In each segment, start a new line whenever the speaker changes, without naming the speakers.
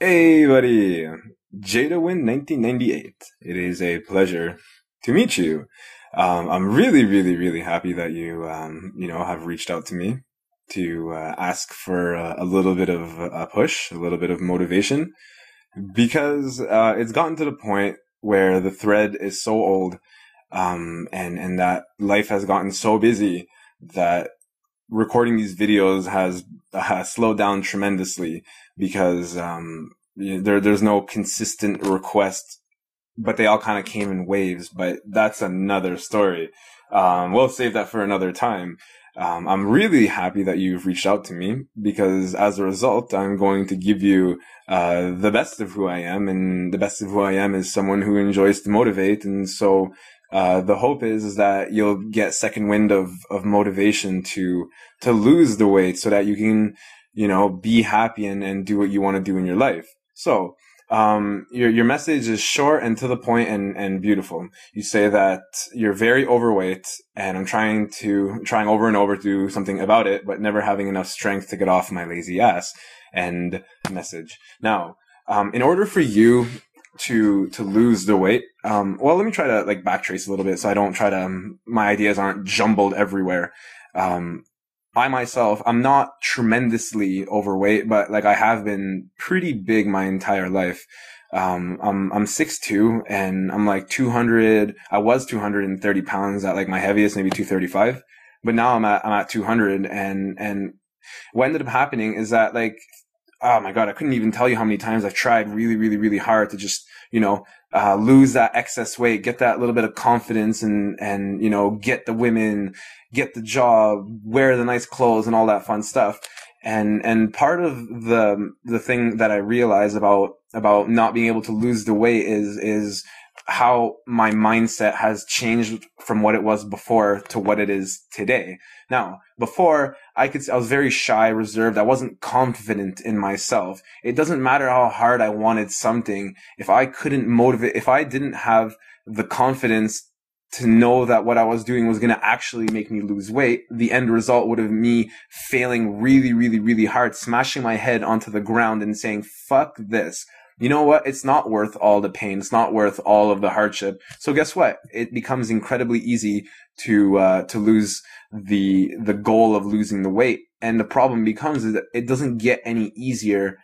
Hey, buddy. Jadawin 1998. It is a pleasure to meet you. Um, I'm really, really, really happy that you, um, you know, have reached out to me to uh, ask for a, a, little bit of a push, a little bit of motivation, because uh, it's gotten to the point where the thread is so old, um, and and that life has gotten so busy that recording these videos has uh, slowed down tremendously because um, there there's no consistent request, but they all kind of came in waves. But that's another story. Um, we'll save that for another time. Um, I'm really happy that you've reached out to me because as a result, I'm going to give you uh, the best of who I am, and the best of who I am is someone who enjoys to motivate, and so uh, the hope is, is that you'll get second wind of, of motivation to, to lose the weight so that you can, you know, be happy and, and do what you want to do in your life. So, um, your, your message is short and to the point and, and beautiful. You say that you're very overweight and I'm trying to, trying over and over to do something about it, but never having enough strength to get off my lazy ass. And message. Now, um, in order for you to to lose the weight. Um, well, let me try to like backtrace a little bit so I don't try to um, my ideas aren't jumbled everywhere. Um, myself, I'm not tremendously overweight, but like I have been pretty big my entire life. Um, I'm I'm six two and I'm like 200. I was 230 pounds at like my heaviest, maybe 235, but now I'm at I'm at 200 and and what ended up happening is that like oh my god, I couldn't even tell you how many times I've tried really, really, really hard to just, you know, uh, lose that excess weight, get that little bit of confidence and, and, you know, get the women, get the job, wear the nice clothes and all that fun stuff. And, and part of the, the thing that I realize about, about not being able to lose the weight is, is how my mindset has changed from what it was before to what it is today. Now, before I could, I was very shy, reserved. I wasn't confident in myself. It doesn't matter how hard I wanted something. If I couldn't motivate, if I didn't have the confidence to know that what I was doing was going to actually make me lose weight, the end result would have me failing really, really, really hard, smashing my head onto the ground and saying, fuck this you know what? It's not worth all the pain. It's not worth all of the hardship. So guess what? It becomes incredibly easy to uh, to lose the the goal of losing the weight. And the problem becomes is that it doesn't get any easier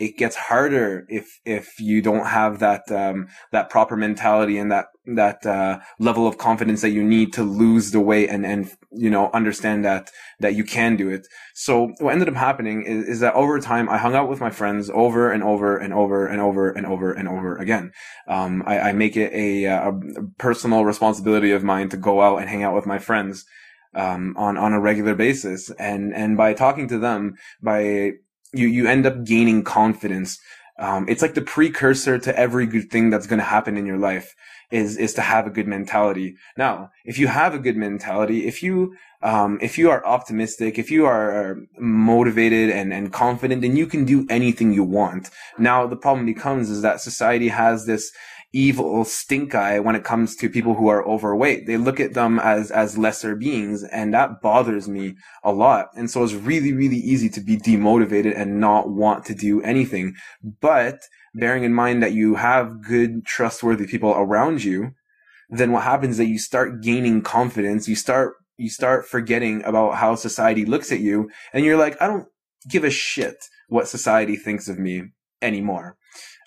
it gets harder if if you don't have that um, that proper mentality and that that uh, level of confidence that you need to lose the weight and and you know understand that that you can do it. So what ended up happening is, is that over time I hung out with my friends over and over and over and over and over and over again. Um, I, I, make it a, a personal responsibility of mine to go out and hang out with my friends um, on on a regular basis, and and by talking to them, by you you end up gaining confidence. Um, it's like the precursor to every good thing that's going to happen in your life is is to have a good mentality. Now, if you have a good mentality, if you um, if you are optimistic, if you are motivated and and confident, then you can do anything you want. Now, the problem becomes is that society has this evil stink eye when it comes to people who are overweight. They look at them as, as lesser beings and that bothers me a lot. And so it's really, really easy to be demotivated and not want to do anything. But bearing in mind that you have good, trustworthy people around you, then what happens is that you start gaining confidence. You start, you start forgetting about how society looks at you and you're like, I don't give a shit what society thinks of me anymore.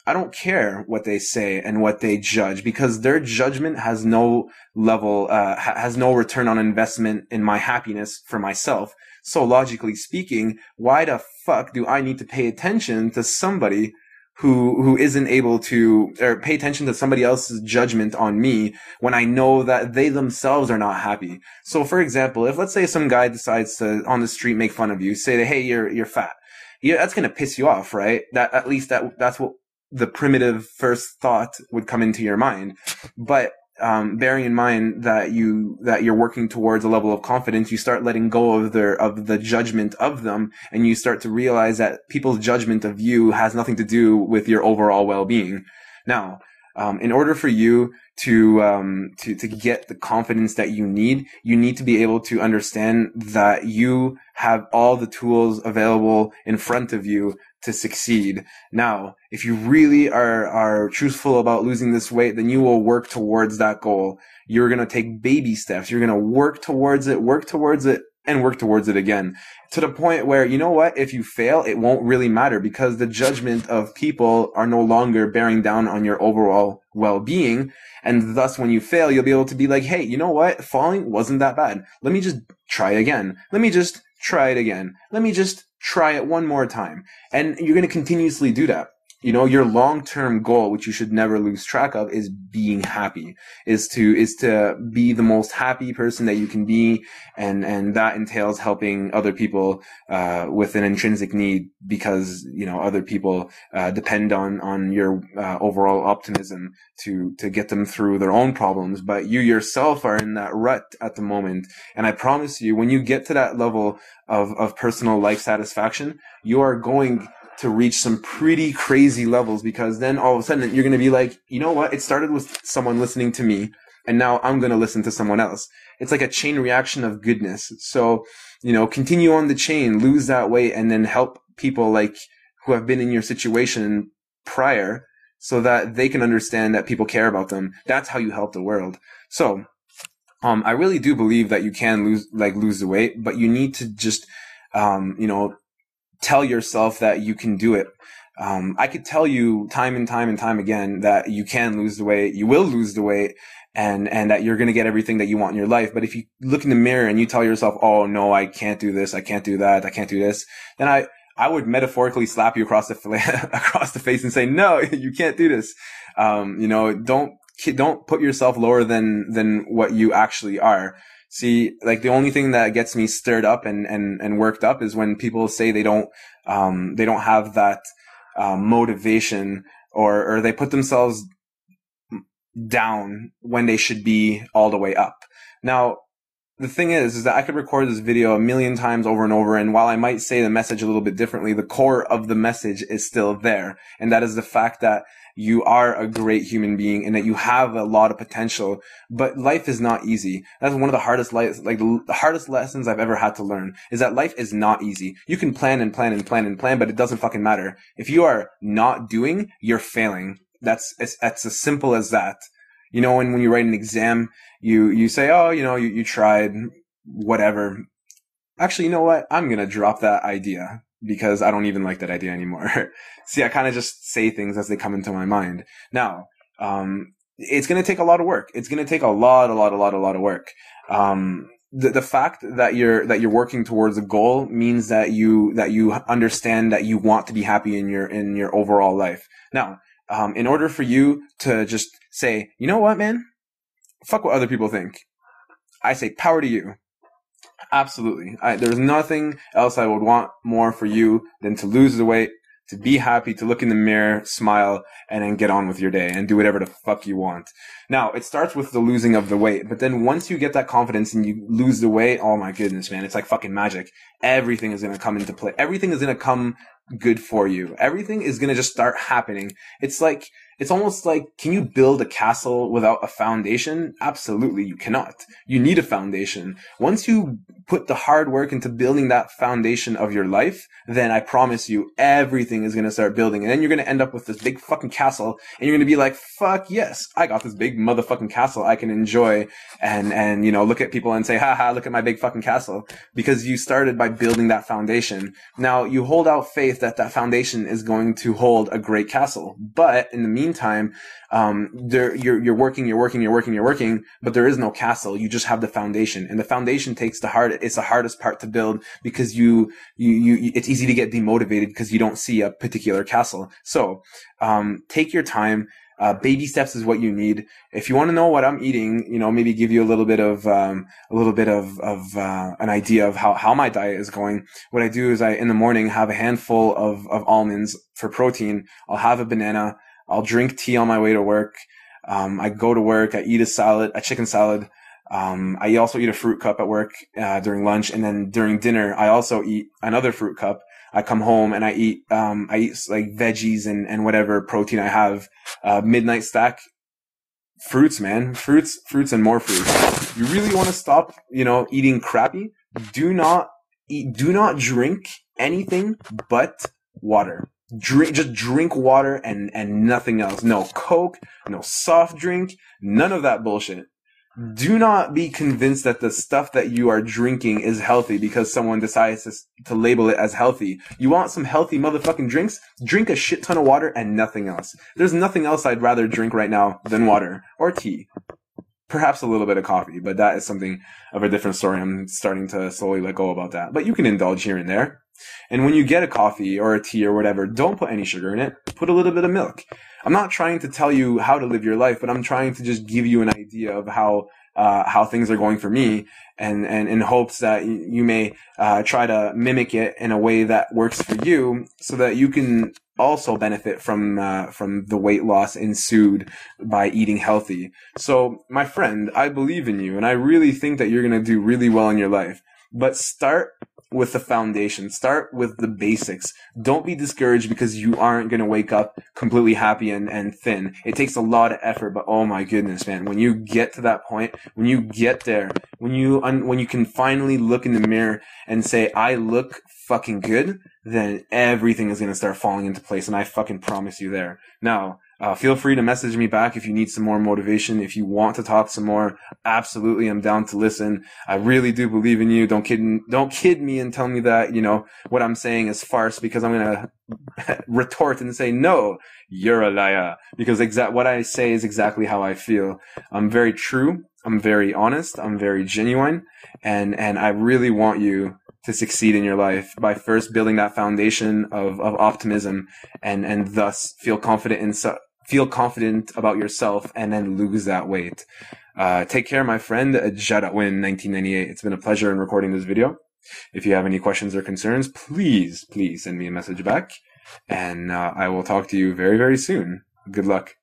I don't care what they say and what they judge because their judgment has no level, uh, ha- has no return on investment in my happiness for myself. So logically speaking, why the fuck do I need to pay attention to somebody who who isn't able to or pay attention to somebody else's judgment on me when I know that they themselves are not happy. So for example, if let's say some guy decides to on the street make fun of you, say hey you're you're fat. Yeah, that's gonna piss you off, right? That at least that that's what the primitive first thought would come into your mind. But um, bearing in mind that you that you're working towards a level of confidence, you start letting go of their of the judgment of them, and you start to realize that people's judgment of you has nothing to do with your overall well being. Now, um, in order for you to um, to to get the confidence that you need, you need to be able to understand that you have all the tools available in front of you to succeed. Now, if you really are are truthful about losing this weight, then you will work towards that goal. You're to take baby steps. You're to work towards it, work towards it and work towards it again to the point where, you know what? If you fail, it won't really matter because the judgment of people are no longer bearing down on your overall well-being. And thus, when you fail, you'll be able to be like, Hey, you know what? Falling wasn't that bad. Let me just try again. Let me just try it again. Let me just try it one more time. And you're going to continuously do that you know your long-term goal which you should never lose track of is being happy is to is to be the most happy person that you can be. And and that entails helping other people uh, with an intrinsic need because you know other people uh, depend on on your uh, overall optimism to to get them through their own problems. But you yourself are in that rut at the moment. And i promise you when you get to that level of of personal life satisfaction you are going to reach some pretty crazy levels because then all of a sudden you're going to be like, you know what? It started with someone listening to me and now I'm going to listen to someone else. It's like a chain reaction of goodness. So, you know, continue on the chain, lose that weight and then help people like who have been in your situation prior so that they can understand that people care about them. That's how you help the world. So, um, I really do believe that you can lose, like lose the weight, but you need to just, um, you know, tell yourself that you can do it. Um, I could tell you time and time and time again that you can lose the weight, you will lose the weight, and and that you're going to get everything that you want in your life. But if you look in the mirror and you tell yourself, "Oh no, I can't do this, I can't do that, I can't do this," then I I would metaphorically slap you across the across the face and say, "No, you can't do this." Um, you know, don't don't put yourself lower than than what you actually are. See, like the only thing that gets me stirred up and, and, and worked up is when people say they don't, um, they don't have that, um, motivation or, or they put themselves down when they should be all the way up. Now, the thing is, is that I could record this video a million times over and over, and while I might say the message a little bit differently, the core of the message is still there. And that is the fact that you are a great human being and that you have a lot of potential. But life is not easy. That's one of the hardest life, like the hardest lessons I've ever had to learn is that life is not easy. You can plan and plan and plan and plan, but it doesn't fucking matter. If you are not doing, you're failing. That's, it's, it's as simple as that. You know, when, when you write an exam, you, you say, oh, you know, you, you tried whatever. Actually, you know what? I'm to drop that idea because I don't even like that idea anymore. See, I kind of just say things as they come into my mind. Now, um, it's going to take a lot of work. It's going to take a lot, a lot, a lot, a lot of work. Um, the, the fact that you're that you're working towards a goal means that you that you understand that you want to be happy in your in your overall life. Now, um, in order for you to just say, you know what, man, fuck what other people think. I say power to you. Absolutely. I, there's nothing else I would want more for you than to lose the weight, to be happy, to look in the mirror, smile, and then get on with your day and do whatever the fuck you want. Now, it starts with the losing of the weight, but then once you get that confidence and you lose the weight, oh my goodness, man, it's like fucking magic. Everything is to come into play. Everything is to come good for you. Everything is to just start happening. It's like, it's almost like, can you build a castle without a foundation? Absolutely, you cannot. You need a foundation. Once you put the hard work into building that foundation of your life, then I promise you everything is going to start building. And then you're going to end up with this big fucking castle and you're going to be like, fuck yes, I got this big motherfucking castle I can enjoy and, and, you know, look at people and say, haha, look at my big fucking castle because you started by building that foundation. Now you hold out faith that that foundation is going to hold a great castle. But in the meantime, um, there, you're, you're working, you're working, you're working, you're working, but there is no castle. You just have the foundation and the foundation takes the hard, it's the hardest part to build because you, you, you, it's easy to get demotivated because you don't see a particular castle. So, um, take your time. Uh, baby steps is what you need. If you want to know what I'm eating, you know, maybe give you a little bit of, um, a little bit of, of, uh, an idea of how, how my diet is going. What I do is I, in the morning, have a handful of, of almonds for protein. I'll have a banana. I'll drink tea on my way to work. Um, I go to work. I eat a salad, a chicken salad. Um, I also eat a fruit cup at work uh, during lunch, and then during dinner, I also eat another fruit cup. I come home and I eat, um, I eat like veggies and, and whatever protein I have, uh, midnight stack fruits, man, fruits, fruits and more fruits. You really want to stop, you know, eating crappy? Do not eat, do not drink anything but water. Drink, just drink water and, and nothing else. No Coke, no soft drink, none of that bullshit do not be convinced that the stuff that you are drinking is healthy because someone decides to, to, label it as healthy. You want some healthy motherfucking drinks? Drink a shit ton of water and nothing else. There's nothing else I'd rather drink right now than water or tea. Perhaps a little bit of coffee, but that is something of a different story. I'm starting to slowly let go about that. But you can indulge here and there. And when you get a coffee or a tea or whatever, don't put any sugar in it. Put a little bit of milk. I'm not trying to tell you how to live your life, but I'm trying to just give you an idea of how uh, how things are going for me, and and in hopes that you may uh, try to mimic it in a way that works for you, so that you can also benefit from uh, from the weight loss ensued by eating healthy. So, my friend, I believe in you, and I really think that you're gonna do really well in your life. But start with the foundation. Start with the basics. Don't be discouraged because you aren't going to wake up completely happy and, and thin. It takes a lot of effort, but oh my goodness, man. When you get to that point, when you get there, when you, un- when you can finally look in the mirror and say, I look fucking good, then everything is going to start falling into place. And I fucking promise you there. Now, uh, feel free to message me back if you need some more motivation. If you want to talk some more, absolutely, I'm down to listen. I really do believe in you. Don't kid, don't kid me and tell me that you know what I'm saying is farce because I'm gonna retort and say no, you're a liar because exact what I say is exactly how I feel. I'm very true. I'm very honest. I'm very genuine, and and I really want you to succeed in your life by first building that foundation of, of optimism and, and thus feel confident in, feel confident about yourself and then lose that weight. Uh, take care, my friend. Jadawin 1998. It's been a pleasure in recording this video. If you have any questions or concerns, please, please send me a message back and uh, I will talk to you very, very soon. Good luck.